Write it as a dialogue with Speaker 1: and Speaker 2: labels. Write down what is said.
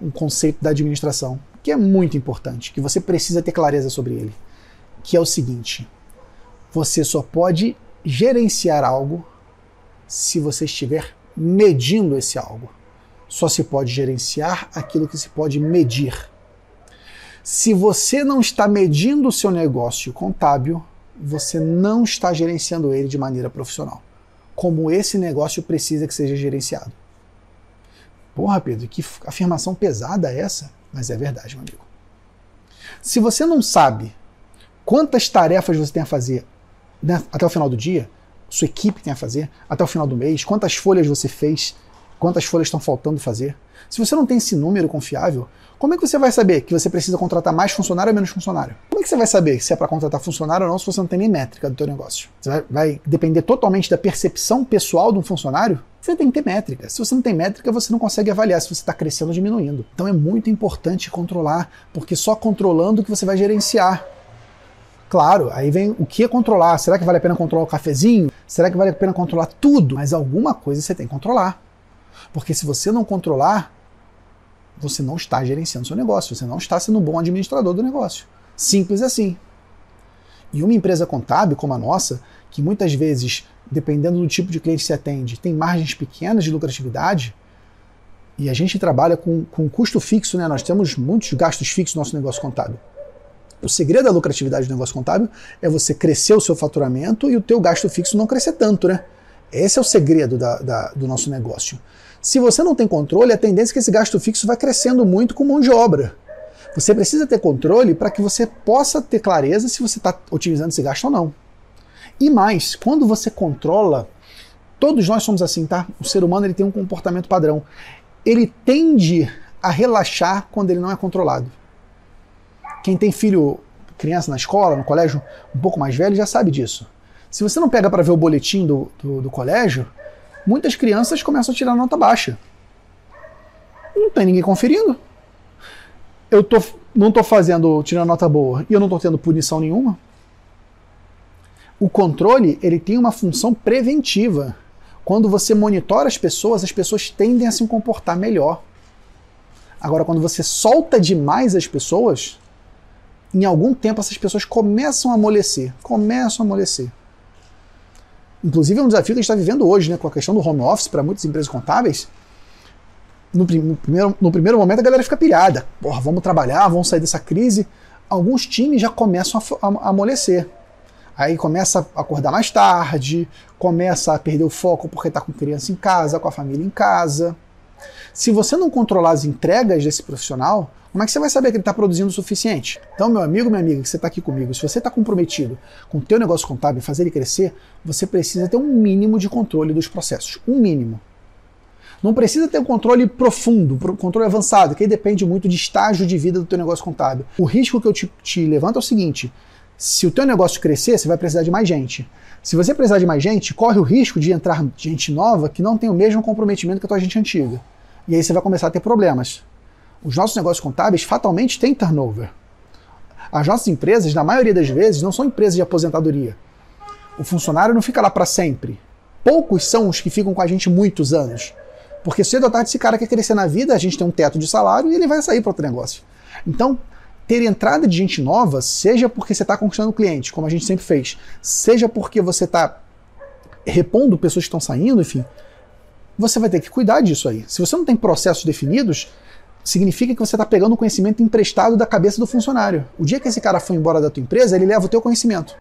Speaker 1: um conceito da administração que é muito importante, que você precisa ter clareza sobre ele, que é o seguinte: você só pode gerenciar algo se você estiver medindo esse algo. Só se pode gerenciar aquilo que se pode medir. Se você não está medindo o seu negócio contábil, você não está gerenciando ele de maneira profissional. Como esse negócio precisa que seja gerenciado. Porra, Pedro, que afirmação pesada é essa? Mas é verdade, meu amigo. Se você não sabe quantas tarefas você tem a fazer né, até o final do dia, sua equipe tem a fazer, até o final do mês, quantas folhas você fez, quantas folhas estão faltando fazer. Se você não tem esse número confiável, como é que você vai saber que você precisa contratar mais funcionário ou menos funcionário? Como é que você vai saber se é para contratar funcionário ou não se você não tem nem métrica do teu negócio? Você vai, vai depender totalmente da percepção pessoal de um funcionário? Você tem que ter métrica. Se você não tem métrica, você não consegue avaliar se você está crescendo ou diminuindo. Então é muito importante controlar, porque só controlando que você vai gerenciar. Claro, aí vem o que é controlar. Será que vale a pena controlar o cafezinho? Será que vale a pena controlar tudo? Mas alguma coisa você tem que controlar. Porque se você não controlar, você não está gerenciando seu negócio, você não está sendo um bom administrador do negócio. Simples assim. E uma empresa contábil como a nossa, que muitas vezes, dependendo do tipo de cliente que se atende, tem margens pequenas de lucratividade, e a gente trabalha com, com custo fixo, né? nós temos muitos gastos fixos no nosso negócio contábil. O segredo da lucratividade do negócio contábil é você crescer o seu faturamento e o teu gasto fixo não crescer tanto, né? Esse é o segredo da, da, do nosso negócio. Se você não tem controle, a tendência é que esse gasto fixo vai crescendo muito com mão de obra. Você precisa ter controle para que você possa ter clareza se você está otimizando esse gasto ou não. E mais, quando você controla, todos nós somos assim, tá? O ser humano ele tem um comportamento padrão. Ele tende a relaxar quando ele não é controlado. Quem tem filho, criança na escola, no colégio, um pouco mais velho, já sabe disso. Se você não pega para ver o boletim do, do, do colégio, muitas crianças começam a tirar nota baixa. Não tem ninguém conferindo. Eu tô, não estou fazendo, tirando nota boa, e eu não estou tendo punição nenhuma. O controle ele tem uma função preventiva. Quando você monitora as pessoas, as pessoas tendem a se comportar melhor. Agora, quando você solta demais as pessoas, em algum tempo essas pessoas começam a amolecer. Começam a amolecer. Inclusive é um desafio que a gente está vivendo hoje, né, com a questão do home office para muitas empresas contábeis. No, no, primeiro, no primeiro momento a galera fica pilhada. Porra, vamos trabalhar, vamos sair dessa crise. Alguns times já começam a, a, a amolecer. Aí começa a acordar mais tarde, começa a perder o foco porque está com criança em casa, com a família em casa. Se você não controlar as entregas desse profissional, como é que você vai saber que ele está produzindo o suficiente? Então, meu amigo, minha amiga, que você está aqui comigo, se você está comprometido com o teu negócio contábil fazer ele crescer, você precisa ter um mínimo de controle dos processos. Um mínimo. Não precisa ter um controle profundo, um controle avançado, que aí depende muito de estágio de vida do teu negócio contábil. O risco que eu te, te levanto é o seguinte: se o teu negócio crescer, você vai precisar de mais gente. Se você precisar de mais gente, corre o risco de entrar gente nova que não tem o mesmo comprometimento que a tua gente antiga. E aí você vai começar a ter problemas os nossos negócios contábeis fatalmente têm turnover. As nossas empresas, na maioria das vezes, não são empresas de aposentadoria. O funcionário não fica lá para sempre. Poucos são os que ficam com a gente muitos anos. Porque cedo ou tarde esse cara quer crescer na vida, a gente tem um teto de salário e ele vai sair para outro negócio. Então, ter entrada de gente nova, seja porque você está conquistando clientes, como a gente sempre fez, seja porque você está repondo pessoas que estão saindo, enfim, você vai ter que cuidar disso aí. Se você não tem processos definidos, significa que você está pegando o conhecimento emprestado da cabeça do funcionário. O dia que esse cara for embora da tua empresa, ele leva o teu conhecimento.